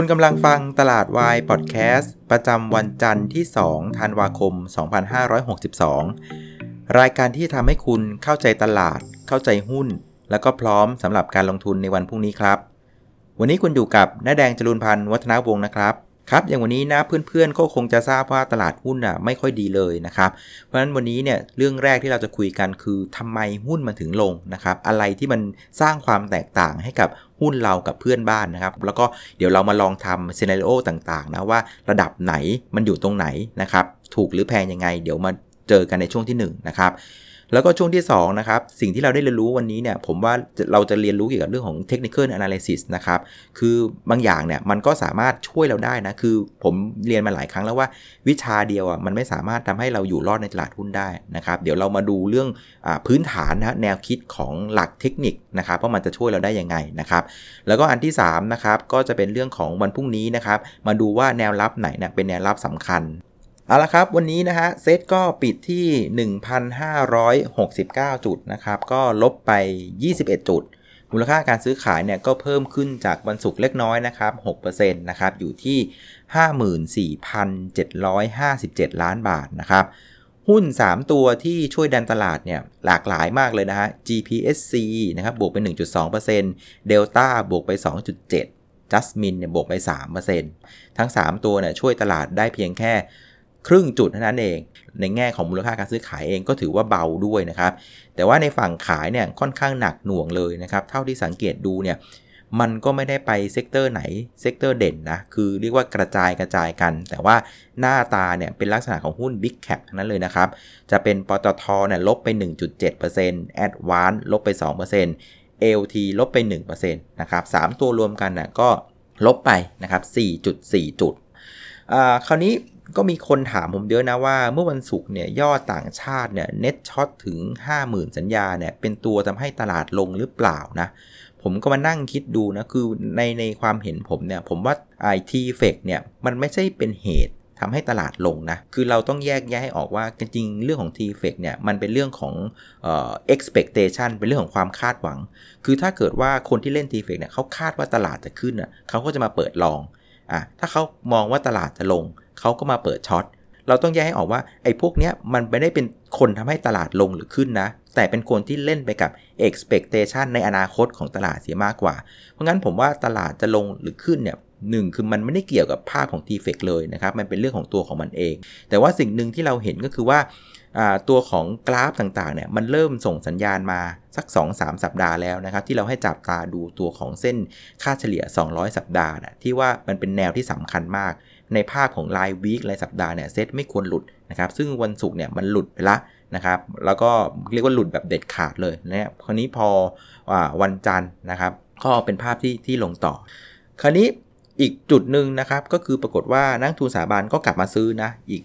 คุณกำลังฟังตลาดวายพอดแคสต์ประจำวันจันทร์ที่ 2 ธันวาคม 2562 รายการที่ทำให้คุณเข้าใจตลาด เข้าใจหุ้น แล้วก็พร้อมสำหรับการลงทุนในวันพรุ่งนี้ครับ วันนี้คุณอยู่กับน้าแดงจรุนพันธ์วัฒนาวงศ์นะครับ ครับอย่างวันนี้นะเพื่อนๆก็คงจะทราบว่าตลาดหุ้นอะไม่ค่อยดีเลยนะครับเพราะฉะนั้นวันนี้เนี่ยเรื่องแรกที่เราจะคุยกันคือทำไมหุ้นมันถึงลงนะครับอะไรที่มันสร้างความแตกต่างให้กับหุ้นเรากับเพื่อนบ้านนะครับ แล้วก็เดี๋ยวเรามาลองทำซีนารีโอต่างๆนะว่าระดับไหนมันอยู่ตรงไหนนะครับถูกหรือแพงยังไง เดี๋ยวมาเจอกันในช่วงที่1นะครับ แล้วก็ช่วงที่2นะครับสิ่งที่เราได้เรียนรู้วันนี้เนี่ยผมว่าเราจะเรียนรู้เกี่ยวกับเรื่องของ technical analysis นะครับคือบางอย่างเนี่ยมันก็สามารถช่วยเราได้นะคือผมเรียนมาหลายครั้งแล้วว่าวิชาเดียวอะมันไม่สามารถทำให้เราอยู่รอดในตลาดหุ้นได้นะครับเดี๋ยวเรามาดูเรื่องอพื้นฐานนะแนวคิดของหลักเทคนิคนะครับว่ามันจะช่วยเราได้ยังไงนะครับแล้วก็อันที่3นะครับก็จะเป็นเรื่องของวันพรุ่งนี้นะครับมาดูว่าแนวรับไหนเนี่ยเป็นแนวรับสำคัญ เอาละครับ วันนี้นะฮะเซตก็ปิดที่ 1,569 จุดนะครับ ก็ลบไป 21 จุด มูลค่าการซื้อขายเนี่ยก็เพิ่มขึ้นจากวันศุกร์เล็กน้อยนะครับ6%นะครับ อยู่ที่ 54,757 ล้านบาทนะครับ หุ้น 3 ตัวที่ช่วยดันตลาดเนี่ยหลากหลายมากเลยนะฮะ GPSC นะครับบวกไป 1.2% Delta บวกไป 2.7 Jasmine เนี่ยบวกไป 3%ทั้ง 3 ตัวเนี่ยช่วยตลาดได้เพียงแค่ ครึ่งจุดเท่านั้นเอง ในแง่ของมูลค่าการซื้อขายเองก็ถือว่าเบาด้วยนะครับ แต่ว่าในฝั่งขายเนี่ยค่อนข้างหนักหน่วงเลยนะครับ เท่าที่สังเกตดูเนี่ยมันก็ไม่ได้ไป sector ไหน sector เด่นนะ คือเรียกว่ากระจายกระจายกัน แต่ว่าหน้าตาเนี่ยเป็นลักษณะของหุ้น Big Cap ทั้งนั้นเลยนะครับ จะเป็นปตทเนี่ยลบไป 1.7% Advance ลบไป 2% LH ลบไป 1%นะครับ 3 ตัวรวมกันนะก็ลบไปนะครับ 4.4 จุด คราวนี้ ก็มีคนถามผมเยอะนะว่าเมื่อวันศุกร์เนี่ยยอดต่างชาติเนี่ย net short ถึง 50,000 สัญญาเนี่ยเป็นตัวทำให้ตลาดลงหรือเปล่านะ ผมก็มานั่งคิดดูนะ คือในในความเห็นผมเนี่ย ผมว่าไอทีเฟกเนี่ยมันไม่ใช่เป็นเหตุทำให้ตลาดลงนะ คือเราต้องแยกแยะให้ออกว่าจริงเรื่องของ t f e c เนี่ยมันเป็นเรื่องของเอ่อ expectation เป็นเรื่องของความคาดหวัง คือถ้าเกิดว่าคนที่เล่น t f e c เนี่ยเขาคาดว่าตลาดจะขึ้นอะเขาก็จะมาเปิดลองอะถ้าเขามองว่าตลาดจะลง เขาก็มาเปิดช็อตเราต้องแยกให้ออกว่าไอ้พวกเนี้ยมันไม่ได้เป็นคนทำให้ตลาดลงหรือขึ้นนะ แต่เป็นคนที่เล่นไปกับ expectation ในอนาคตของตลาดเสียมากกว่า เพราะงั้นผมว่าตลาดจะลงหรือขึ้นเนี่ยหนึ่งคือมันไม่ได้เกี่ยวกับภาพของ t f e c เลยนะครับ มันเป็นเรื่องของตัวของมันเอง แต่ว่าสิ่งหนึ่งที่เราเห็นก็คือว่าตัวของกราฟต่างๆเนี่ยมันเริ่มส่งสัญญาณมาสัก 2-3 สัปดาห์แล้วนะครับ ที่เราให้จับตาดูตัวของเส้นค่าเฉลี่ย 200 สัปดาห์นะที่ว่ามันเป็นแนวที่สำคัญมาก ในภาพของรายวีครายสัปดาห์เนี่ยเซตไม่ควรหลุดนะครับซึ่งวันศุกร์เนี่ยมันหลุดไปละนะครับแล้วก็เรียกว่าหลุดแบบเด็ดขาดเลยนะคราวนี้พออวันจันทร์นะครับก็เป็นภาพที่ที่ลงต่อ คราวนี้อีกจุดหนึ่งนะครับก็คือปรากฏว่านักทุนสถาบันก็กลับมาซื้อนะอีก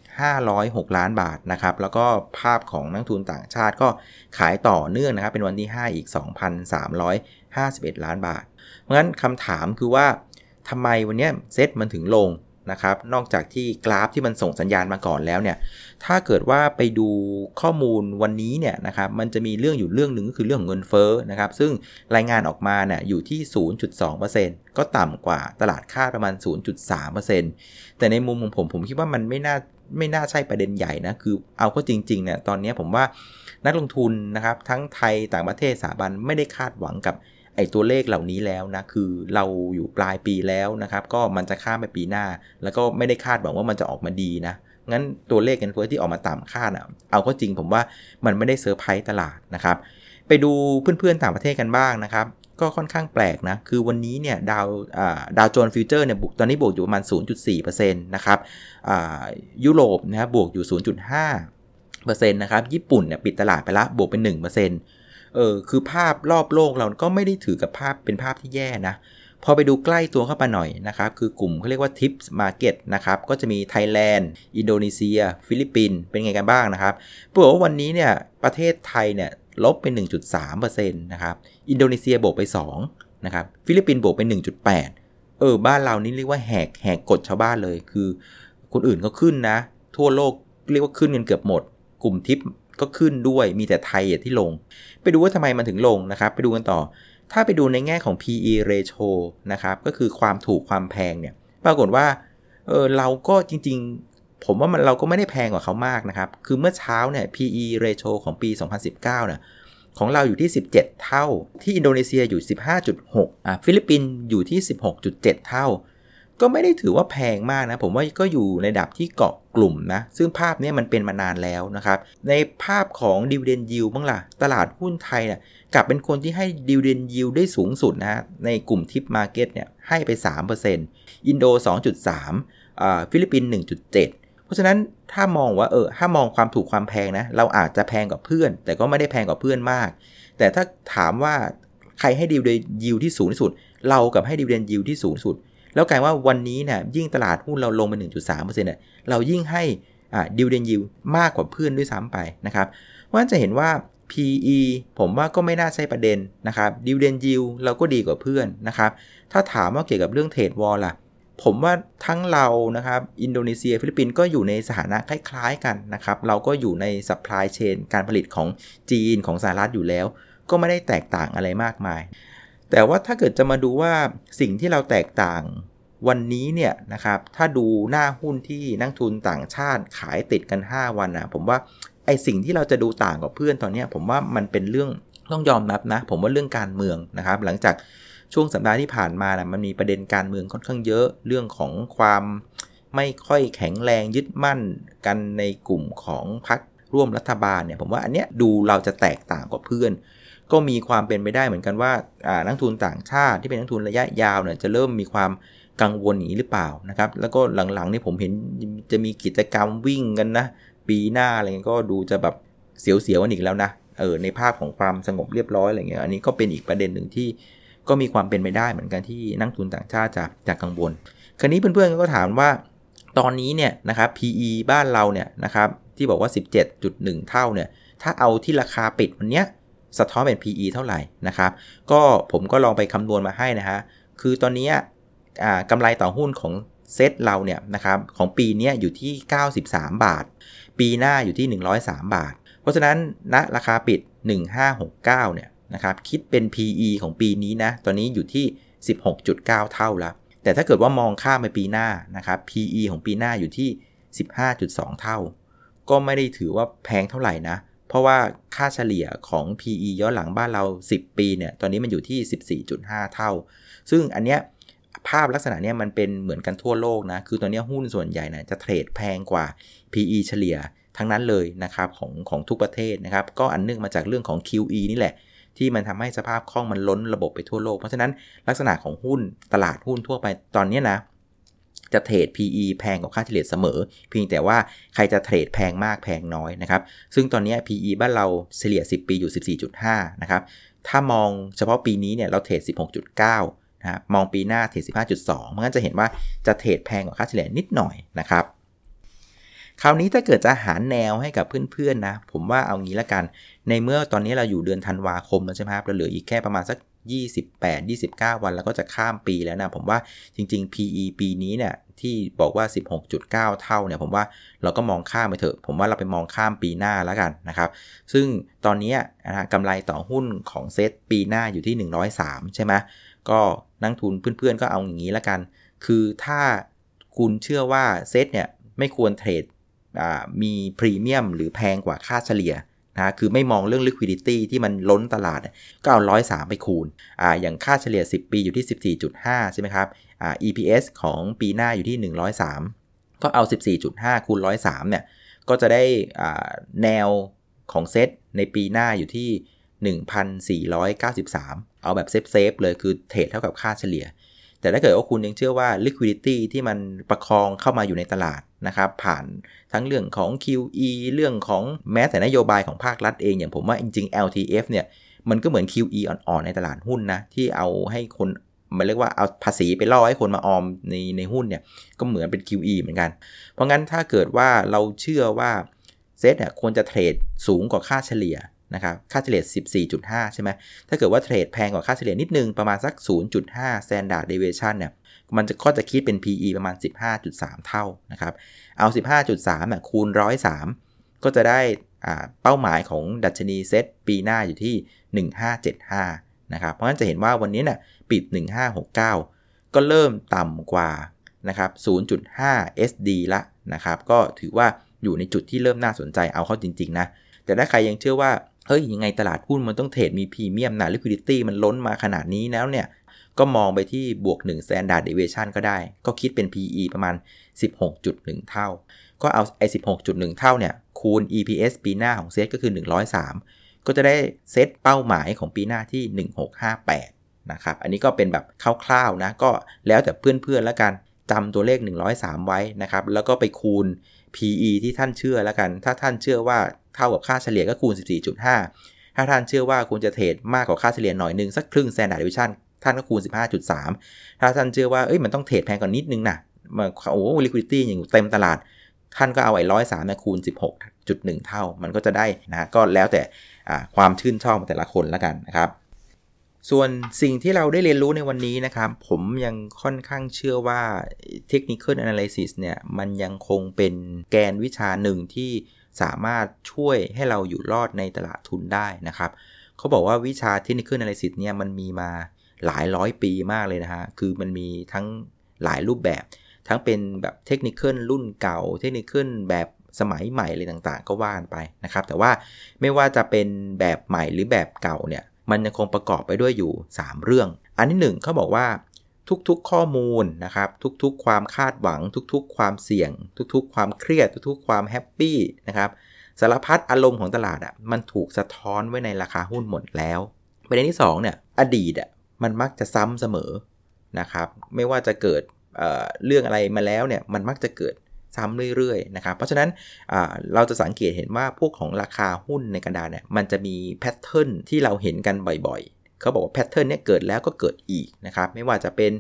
506 ล้านบาทนะครับแล้วก็ภาพของนักทุนต่างชาติก็ขายต่อเนื่องนะครับเป็นวันที่ 5 อีก 2,351 ล้านบาท เพราะฉะนั้นคำถามคือว่าทำไมวันนี้เซ็ตมันถึงลง นะครับนอกจากที่กราฟที่มันส่งสัญญาณมาก่อนแล้วเนี่ยถ้าเกิดว่าไปดูข้อมูลวันนี้เนี่ยนะครับมันจะมีเรื่องอยู่เรื่องหนึ่งก็คือเรื่องของเงินเฟ้อนะครับซึ่งรายงานออกมาเนี่ยอยู่ที่ 0.2%ก็ต่ำกว่าตลาดคาดประมาณ 0.3%แต่ในมุมของผมผมคิดว่ามันไม่น่าไม่น่าใช่ประเด็นใหญ่นะคือเอาก็จริงๆเนี่ยตอนนี้ผมว่านักลงทุนนะครับทั้งไทยต่างประเทศสถาบันไม่ได้คาดหวังกับ ไอตัวเลขเหล่านี้แล้วนะคือเราอยู่ปลายปีแล้วนะครับก็มันจะข้ามไปปีหน้า แล้วก็ไม่ได้คาดหวังว่ามันจะออกมาดีนะงั้นตัวเลขเงินเฟ้อที่ออกมาต่ำคาดอะเอาก็จริงผมว่ามันไม่ได้เซอร์ไพรส์ตลาดนะครับ ไปดูเพื่อนๆต่างประเทศกันบ้างนะครับ ก็ค่อนข้างแปลกนะ คือวันนี้เนี่ยดาวดาวโจนส์ future เนี่ยตอนนี้บวกอยู่ประมาณ 0.4%นะครับยุโรปนะครับบวกอยู่ 0.5%นะครับญี่ปุ่นเนี่ยปิดตลาดไปละบวกเป็น1% เออคือภาพรอบโลกเราก็ไม่ได้ถือกับภาพเป็นภาพที่แย่นะ พอไปดูใกล้ตัวเข้าไปหน่อยนะครับ คือกลุ่มเขาเรียกว่า TIP Market นะครับ ก็จะมีไทยแลนด์ อินโดนีเซีย ฟิลิปปินส์เป็นไงกันบ้างนะครับปรากฏว่าวันนี้เนี่ยประเทศไทยเนี่ยลบไป 1.3%นะครับ อินโดนีเซียบวกไป 2 นะครับ ฟิลิปปินส์บวกไป 1.8 เออ บ้านเรานี่เรียกว่าแหกแหกกฎชาวบ้านเลย คือ คนอื่นก็ขึ้นนะ ทั่วโลกเรียกว่าขึ้นกันเกือบหมด กลุ่มทิป ก็ขึ้นด้วยมีแต่ไทยที่ลง ไปดูว่าทำไมมันถึงลงนะครับ ไปดูกันต่อ ถ้าไปดูในแง่ของ PE ratio นะครับก็คือความถูกความแพงเนี่ยปรากฏว่าเออเราก็จริงๆ ผมว่ามันเราก็ไม่ได้แพงกว่าเขามากนะครับ คือเมื่อเช้าเนี่ย PE ratio ของปี 2019เนี่ยของเราอยู่ที่ 17 เท่า ที่อินโดนีเซียอยู่ 15.6อะฟิลิปปินส์อยู่ที่ 16.7 เท่า ก็ไม่ได้ถือว่าแพงมากนะ ผมว่าก็อยู่ระดับที่เกาะกลุ่มนะ ซึ่งภาพนี้มันเป็นมานานแล้วนะครับ ในภาพของดิวเดนยิวบ้างล่ะ ตลาดหุ้นไทยเนี่ยกลับเป็นคนที่ให้ดิวเดนยิวได้สูงสุดนะในกลุ่ม TIP Market เนี่ยให้ไป 3%อินโด 2.3อ่าฟิลิปปินส์1.7 เพราะฉะนั้นถ้ามองว่าเออถ้ามองความถูกความแพงนะเราอาจจะแพงกว่าเพื่อน แต่ก็ไม่ได้แพงกว่าเพื่อนมาก แต่ถ้าถามว่าใครให้ dividend yield ที่สูงที่สุด เรากลับให้ dividend yield ที่สูงสุด แล้วกลายว่าวันนี้เนี่ยยิ่งตลาดหุ้นเราลงไป1.3%เนี่ยเรายิ่งให้ดิวเดนยิวมากกว่าเพื่อนด้วยซ้ำไปนะครับเพราะฉะนั้นจะเห็นว่า PE ผมว่าก็ไม่น่าใช่ประเด็นนะครับดิวเดนยิวเราก็ดีกว่าเพื่อนนะครับ ถ้าถามว่าเกี่ยวกับเรื่อง trade war ล่ะ ผมว่าทั้งเรานะครับ อินโดนีเซีย ฟิลิปปินส์ก็อยู่ในสถานะคล้ายๆกันนะครับ เราก็อยู่ใน supply chain การผลิตของจีนของสหรัฐอยู่แล้ว ก็ไม่ได้แตกต่างอะไรมากมาย แต่ว่าถ้าเกิดจะมาดูว่าสิ่งที่เราแตกต่างวันนี้เนี่ยนะครับ ถ้าดูหน้าหุ้นที่นักทุนต่างชาติขายติดกัน 5 วันนะผมว่าไอสิ่งที่เราจะดูต่างกับเพื่อนตอนนี้ผมว่ามันเป็นเรื่องต้องยอมรับนะ ผมว่าเรื่องการเมืองนะครับ หลังจากช่วงสัปดาห์ที่ผ่านมานะมันมีประเด็นการเมืองค่อนข้างเยอะเรื่องของความไม่ค่อยแข็งแรงยึดมั่นกันในกลุ่มของพรรคร่วมรัฐบาลเนี่ยผมว่าอันเนี้ยดูเราจะแตกต่างกว่าเพื่อน ก็มีความเป็นไปได้เหมือนกันว่านักทุนต่างชาติที่เป็นนักทุนระยะยาวเนี่ยจะเริ่มมีความกังวลอย่างนี้หรือเปล่านะครับ แล้วก็หลังๆนี่ผมเห็นจะมีกิจกรรมวิ่งกันนะ ปีหน้าอะไรเงี้ยก็ดูจะแบบเสียวๆกันอีกแล้วนะเออในภาพของความสงบเรียบร้อยอะไรเงี้ยอันนี้ก็เป็นอีกประเด็นหนึ่งที่ก็มีความเป็นไปได้เหมือนกันที่นักทุนต่างชาติจะจะกังวล คราวนี้เพื่อนๆก็ถามว่าตอนนี้เนี่ยนะครับ PE บ้านเราเนี่ยนะครับที่บอกว่า 17.1 เท่าเนี่ยถ้าเอาที่ราคาปิดวันเนี้ย สะท้อนเป็น PE เท่าไหร่นะครับ ก็ผมก็ลองไปคำนวณมาให้นะฮะ คือตอนนี้กำไรต่อหุ้นของเซตเราเนี่ยนะครับของปีนี้อยู่ที่ 93 บาท ปีหน้าอยู่ที่ 103 บาท เพราะฉะนั้นณนะราคาปิด 1569เนี่ยนะครับคิดเป็น PE ของปีนี้นะ ตอนนี้อยู่ที่ 16.9 เท่าแล้ว แต่ถ้าเกิดว่ามองข้ามไปปีหน้านะครับ PE ของปีหน้าอยู่ที่ 15.2 เท่า ก็ไม่ได้ถือว่าแพงเท่าไหร่นะ เพราะว่าค่าเฉลี่ยของ PE ย้อนหลังบ้านเรา 10 ปีเนี่ย ตอนนี้มันอยู่ที่ 14.5 เท่า ซึ่งอันเนี้ยภาพลักษณะเนี้ยมันเป็นเหมือนกันทั่วโลกนะ คือตัวนี้หุ้นส่วนใหญ่นะจะเทรดแพงกว่า PE เฉลี่ยทั้งนั้นเลยนะครับของของทุกประเทศนะครับ ก็อันเนื่องมาจากเรื่องของ QE นี่แหละ ที่มันทำให้สภาพคล่องมันล้นระบบไปทั่วโลก เพราะฉะนั้นลักษณะของหุ้นตลาดหุ้นทั่วไปตอนนี้นะ จะเทรด PE แพงกว่าค่าเฉลี่ยเสมอ เพียงแต่ว่าใครจะเทรดแพงมากแพงน้อยนะครับ ซึ่งตอนนี้ PE บ้านเราเฉลี่ย 10 ปีอยู่ 14.5 นะครับ ถ้ามองเฉพาะปีนี้เนี่ยเราเทรด 16.9 นะมองปีหน้าเทรด 15.2 เพราะงั้นจะเห็นว่าจะเทรดแพงกว่าค่าเฉลี่ยนิดหน่อยนะครับ คราวนี้ถ้าเกิดจะหาแนวให้กับเพื่อนๆนะ ผมว่าเอางี้ละกัน ในเมื่อตอนนี้เราอยู่เดือนธันวาคมแล้วใช่ไหมครับเราเหลืออีกแค่ประมาณสัก 28 29 วันแล้วก็จะข้ามปีแล้วนะ ผมว่าจริง ๆ PE ปีนี้เนี่ยที่บอกว่า 16.9 เท่าเนี่ยผมว่าเราก็มองข้ามไปเถอะ ผมว่าเราไปมองข้ามปีหน้าแล้วกันนะครับ ซึ่งตอนนี้นะกำไรต่อหุ้นของเซตปีหน้าอยู่ที่ 103 ใช่ไหมก็นักทุนเพื่อนๆก็เอาอย่างนี้แล้วกัน คือถ้าคุณเชื่อว่าเซตเนี่ยไม่ควรเทรดมีพรีเมียมหรือแพงกว่าค่าเฉลี่ย นะคือไม่มองเรื่อง liquidity ที่มันล้นตลาดก็เอาร้อยสไปคูณอ่าอย่างค่าเฉลี่ย 10 ปีอยู่ที่ 14.5 ใช่ไหมครับอ่า EPS ของปีหน้าอยู่ที่ 103 ก็เอา 14.5 คูณ 103 เนี่ย ก็จะได้อ่าแนวของเซตในปีหน้าอยู่ที่ 1,493 เอาแบบเซฟๆเลยคือเทรดเท่ากับค่าเฉลี่ย แต่ถ้าเกิดว่าคุณยังเชื่อว่า liquidity ที่มันประคองเข้ามาอยู่ในตลาดนะครับ ผ่านทั้งเรื่องของ QE เรื่องของแม้แต่นโยบายของภาครัฐเอง อย่างผมว่าจริงๆ LTF เนี่ยมันก็เหมือน QE อ่อนๆ ในตลาดหุ้นนะ ที่เอาให้คนมันเรียกว่าเอาภาษีไปล่อให้คนมาออมในในหุ้นเนี่ยก็เหมือนเป็น QE เหมือนกัน เพราะงั้นถ้าเกิดว่าเราเชื่อว่าเซตเนี่ยควรจะเทรดสูงกว่าค่าเฉลี่ย นะครับค่าเฉลี่ย 14.5 ใช่ไหมถ้าเกิดว่าเทรดแพงกว่าค่าเฉลี่ยนิดนึงประมาณสัก 0.5 standard deviation เนี่ยมันจะก็จะคิดเป็น PE ประมาณ 15.3 เท่านะครับเอา 15.3น่ะคูณ 103 ก็จะได้เป้าหมายของดัชนีเซตปีหน้าอยู่ที่ 1575นะครับเพราะฉะนั้นจะเห็นว่าวันนี้น่ะปิด 1569 ก็เริ่มต่ำกว่านะครับ 0.5 SD ละนะครับ ก็ถือว่าอยู่ในจุดที่เริ่มน่าสนใจเอาเข้าจริง ๆ นะ แต่ถ้าใครยังเชื่อว่า เฮ้ยยังไงตลาดหุ้นมันต้องเทรดมีพรีเมียมนะ liquidity มันล้นมาขนาดนี้แล้วเนี่ย ก็มองไปที่บวก1 standard deviation ก็ได้ ก็คิดเป็น PE ประมาณ 16.1 เท่า ก็เอาไอ้16.1 เท่าเนี่ย คูณ EPS ปีหน้าของเซตก็คือ 103 ก็จะได้เซตเป้าหมายของปีหน้าที่ 1658 นะครับ อันนี้ก็เป็นแบบคร่าวๆนะ ก็แล้วแต่เพื่อนๆแล้วกัน จำตัวเลข 103 ไว้นะครับ แล้วก็ไปคูณ PE ที่ท่านเชื่อแล้วกัน ถ้าท่านเชื่อว่าเท่ากับค่าเฉลี่ยก็คูณ 14.5 ถ้าท่านเชื่อว่าคุณจะเทรดมากกว่าค่าเฉลี่ยหน่อยนึงสักครึ่ง standard deviation ท่านก็คูณ 15.3 ถ้าท่านเชื่อว่าเอ้ยมันต้องเทรดแพงกว่านิดนึงนะมาโอ้ liquidity อย่างเต็มตลาด ท่านก็เอาไอ้ร้อยสามคูณ 16.1 เท่า มันก็จะได้นะก็แล้วแต่ความชื่นชอบของแต่ละคนแล้วกันนะครับ ส่วนสิ่งที่เราได้เรียนรู้ในวันนี้นะครับ ผมยังค่อนข้างเชื่อว่า Technical Analysis เนี่ย มันยังคงเป็นแกนวิชาหนึ่งที่สามารถช่วยให้เราอยู่รอดในตลาดทุนได้นะครับ เขาบอกว่าวิชา Technical Analysis เนี่ยมันมีมาหลายร้อยปีมากเลยนะฮะ คือมันมีทั้งหลายรูปแบบ ทั้งเป็นแบบเทคนิครุ่นเก่า เทคนิคแบบสมัยใหม่อะไรต่างๆ ก็ว่านไปนะครับ แต่ว่าไม่ว่าจะเป็นแบบใหม่หรือแบบเก่าเนี่ย มันยังคงประกอบไปด้วยอยู่ 3 เรื่อง อันที่ 1เขาบอกว่าทุกๆข้อมูลนะครับ ทุกๆ ความคาดหวัง ทุกๆ ความเสี่ยง ทุกๆ ความเครียด ทุกๆ ความ happy นะครับสารพัดอารมณ์ของตลาดอะมันถูกสะท้อนไว้ในราคาหุ้นหมดแล้วประเด็นที่2เนี่ยอดีตอะมันมักจะซ้ำเสมอนะครับ ไม่ว่าจะเกิดเรื่องอะไรมาแล้วเนี่ยมันมักจะเกิด ซ้ำเรื่อยๆนะครับเพราะฉะนั้นเราจะสังเกตเห็นว่าพวกของราคาหุ้นในกระดานเนี่ยมันจะมีแพทเทิร์นที่เราเห็นกันบ่อยๆ เขาบอกว่าแพทเทิร์นนี้เกิดแล้วก็เกิดอีกนะครับไม่ว่าจะเป็น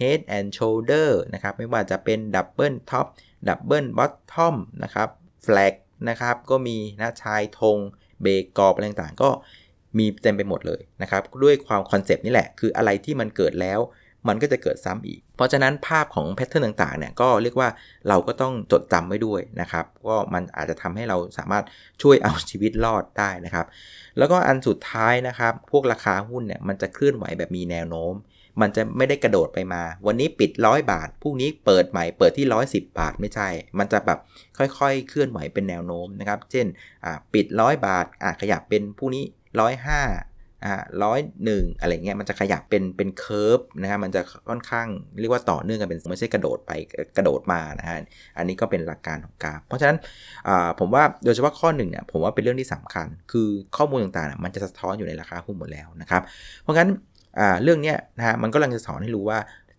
head and shoulder นะครับไม่ว่าจะเป็น double top double bottom นะครับ flag นะครับก็มีนะชายธงเบรกอบอะไรต่างๆ ก็มีเต็มไปหมดเลยนะครับด้วยความคอนเซปต์นี่แหละ คืออะไรที่มันเกิดแล้ว มันก็จะเกิดซ้ำอีก เพราะฉะนั้นภาพของแพทเทิร์นต่างๆเนี่ยก็เรียกว่าเราก็ต้องจดจำไว้ด้วยนะครับก็มันอาจจะทำให้เราสามารถช่วยเอาชีวิตรอดได้นะครับ แล้วก็อันสุดท้ายนะครับ พวกราคาหุ้นเนี่ยมันจะเคลื่อนไหวแบบมีแนวโน้ม มันจะไม่ได้กระโดดไปมา วันนี้ปิดร้อยบาทพรุ่งนี้เปิดใหม่เปิดที่110บาทไม่ใช่ มันจะแบบค่อยๆ เคลื่อนไหวเป็นแนวโน้มนะครับ เช่นปิดร้อยบาทขยับเป็นพรุ่งนี้ร้อยห้า อ่าร้อยหนึ่งอะไรเงี้ยมันจะขยับเป็นเป็น curve นะครับมันจะค่อนข้างเรียกว่าต่อเนื่องกันเป็นไม่ใช่กระโดดไปกระโดดมานะฮะอันนี้ก็เป็นหลักการของกราฟ เพราะฉะนั้นผมว่าโดยเฉพาะข้อหนึ่งเนี่ยผมว่าเป็นเรื่องที่สำคัญ คือข้อมูลต่างๆมันจะสะท้อนอยู่ในราคาหุ้นหมดแล้วนะครับเพราะงั้นเรื่องเนี้ยนะฮะมันก็กำลังจะสอนให้รู้ว่า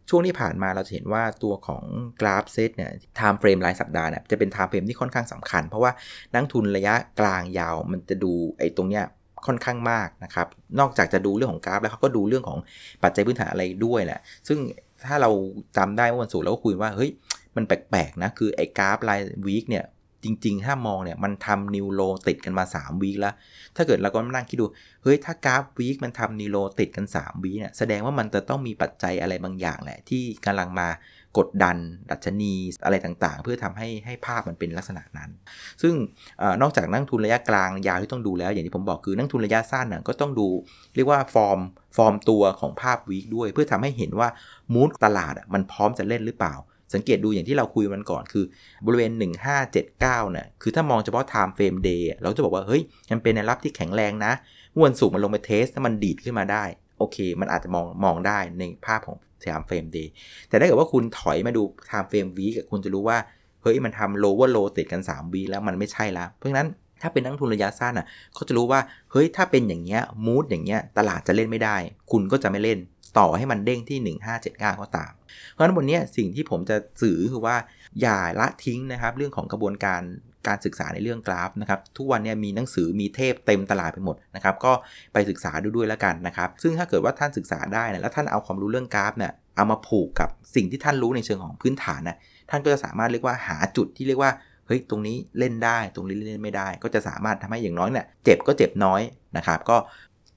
ช่วงที่ผ่านมาเราจะเห็นว่าตัวของกราฟเซตเนี่ย time frame รายสัปดาห์เนี่ยจะเป็น time frame ที่ค่อนข้างสำคัญ เพราะว่านักทุนระยะกลางยาวมันจะดูไอ้ตรงเนี้ย ค่อนข้างมากนะครับ นอกจากจะดูเรื่องของกราฟ แล้วเขาก็ดูเรื่องของปัจจัยพื้นฐานอะไรด้วยแหละ ซึ่งถ้าเราจำได้เมื่อวันศุกร์เราก็คุยว่าเฮ้ยมันแปลกๆนะคือไอ้กราฟรายวีคเนี่ยจริงๆ ถ้ามองเนี่ยมันทำนิวโลติดกันมา 3 วีคแล้ว ถ้าเกิดเราก็มานั่งคิดดู เฮ้ย ถ้ากราฟวีคมันทำนิวโลติดกัน 3 วีคเนี่ยแสดงว่ามันจะต้องมีปัจจัยอะไรบางอย่างแหละ ที่กำลังมา กดดันดัชนีอะไรต่างๆ เพื่อทำให้ให้ภาพมันเป็นลักษณะนั้น ซึ่งนอกจากนักลงทุนระยะกลางยาวที่ต้องดูแล้ว อย่างที่ผมบอกคือนักลงทุนระยะสั้นนะก็ต้องดู เรียกว่า form form ตัวของภาพ week ด้วย เพื่อทำให้เห็นว่า mood ตลาดมันพร้อมจะเล่นหรือเปล่า สังเกตดูอย่างที่เราคุยมันก่อนคือบริเวณ 1579เนี่ยคือถ้ามองเฉพาะ time frame day เราจะบอกว่าเฮ้ยมันเป็นแนวรับที่แข็งแรงนะวันศุกร์มันลงไป test ถ้ามันดีดขึ้นมาได้ อเค มันอาจจะมองมองได้ในภาพของ time frame day แต่ถ้าเกิดว่าคุณถอยมาดู time frame week คุณจะรู้ว่าเฮ้ยมันทำ lower low ติดกัน3วีแล้วมันไม่ใช่แล้วเพราะฉะนั้นถ้าเป็นนักทุนระยะสั้นอะเขาจะรู้ว่าเฮ้ยถ้าเป็นอย่างเงี้ยมูดอย่างเงี้ยตลาดจะเล่นไม่ได้ คุณก็จะไม่เล่นต่อให้มันเด้งที่ 1579 ก็ตาม เพราะฉะนั้นบนนี้สิ่งที่ผมจะสื่อคือว่าอย่าละทิ้งนะครับ เรื่องของกระบวนการ การศึกษาในเรื่องกราฟนะครับทุกวันนี้มีหนังสือมีเทพเต็มตลาดไปหมดนะครับก็ไปศึกษาดูด้วยแล้วกันนะครับซึ่งถ้าเกิดว่าท่านศึกษาได้นะแล้วท่านเอาความรู้เรื่องกราฟเนี่ยเอามาผูกกับสิ่งที่ท่านรู้ในเชิงของพื้นฐานนะท่านก็จะสามารถเรียกว่าหาจุดที่เรียกว่าเฮ้ยตรงนี้เล่นได้ตรงนี้เล่นไม่ได้ ก็จะสามารถทำให้อย่างน้อยเนี่ยเจ็บก็เจ็บน้อยนะครับก็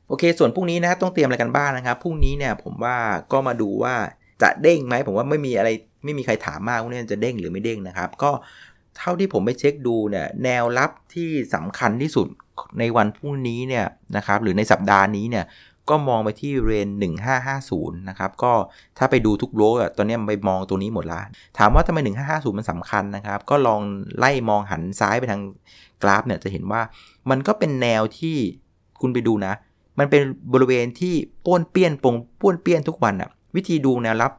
โอเค ส่วนพรุ่งนี้นะต้องเตรียมอะไรกันบ้างนะครับพรุ่งนี้เนี่ยผมว่าก็มาดูว่าจะเด้งไหมผมว่าไม่มีอะไรไม่มีใครถามมากว่าเนี่ยจะเด้งหรือไม่เด้งนะครับ ก็ เท่าที่ผมไปเช็คดูเนี่ยแนวรับที่สำคัญที่สุดในวันพรุ่งนี้เนี่ยนะครับหรือในสัปดาห์นี้เนี่ยก็มองไปที่เรน 1550 นะครับ ก็ถ้าไปดูทุกโลกอะตอนนี้ไปมองตัวนี้หมดละถามว่าทำไม 1550 มันสำคัญนะครับ ก็ลองไล่มองหันซ้ายไปทางกราฟเนี่ยจะเห็นว่ามันก็เป็นแนวที่คุณไปดูนะ มันเป็นบริเวณที่ป้วนเปี้ยนปงป้วนเปี้ยนทุกวันอะวิธีดูแนวรับ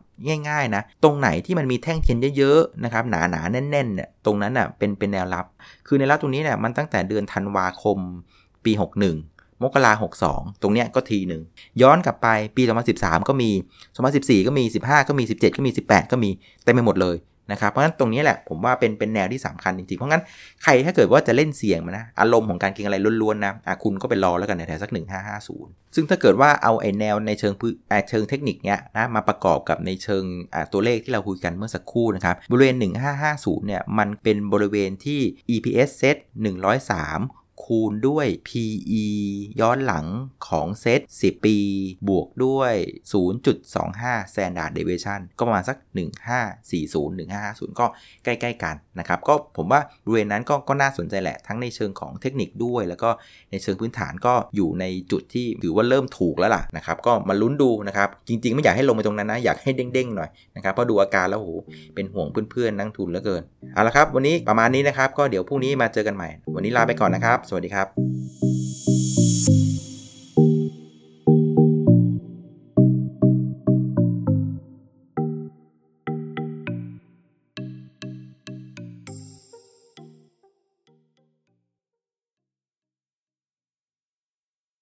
ง่ายๆนะ ตรงไหนที่มันมีแท่งเทียนเยอะๆนะครับหนาๆแน่นๆเนี่ยตรงนั้นอะเป็นเป็นแนวรับ คือในรับตรงนี้เนี่ยมันตั้งแต่เดือนธันวาคมปี 61 มกราหกสองตรงเนี้ยก็ทีหนึ่ง ย้อนกลับไปปี 2013 ก็มี 2014 ก็มี 15 ก็มี 17 ก็มี 18 ก็มีเต็มไปหมดเลย นะครับเพราะฉะนั้นตรงนี้แหละผมว่าเป็นเป็นแนวที่สำคัญจริงๆ เพราะงั้นใครถ้าเกิดว่าจะเล่นเสี่ยงมานะอารมณ์ของการเก็งอะไรล้วนๆนะะคุณก็ไปรอแล้วกันในแถวสัก 1550 ซึ่งถ้าเกิดว่าเอาไอแนวในเชิงพื้นเชิงเทคนิคเนี้ยนะมาประกอบกับในเชิงตัวเลขที่เราคุยกันเมื่อสักครู่นะครับบริเวณ 1550 เนี่ยมันเป็นบริเวณที่ EPS set 103 คูณด้วย PE ย้อนหลังของเซต10 ปี บวกด้วย 0.25 standard deviation ก็ประมาณสัก 1540 1550 ก็ใกล้ๆกันนะครับ ก็ผมว่าบริเวณนั้นก็ก็น่าสนใจแหละ ทั้งในเชิงของเทคนิคด้วย แล้วก็ในเชิงพื้นฐานก็อยู่ในจุดที่ถือว่าเริ่มถูกแล้วล่ะนะครับก็มาลุ้นดูนะครับจริง ๆ ไม่อยากให้ลงไปตรงนั้นนะอยากให้เด้งๆหน่อยนะครับเพราะดูอาการแล้วโหเป็นห่วงเพื่อนๆนั่งทุนเหลือเกินเอาละครับ วันนี้ประมาณนี้นะครับ ก็เดี๋ยวพรุ่งนี้มาเจอกันใหม่ วันนี้ลาไปก่อนนะครับสวัสดีครับ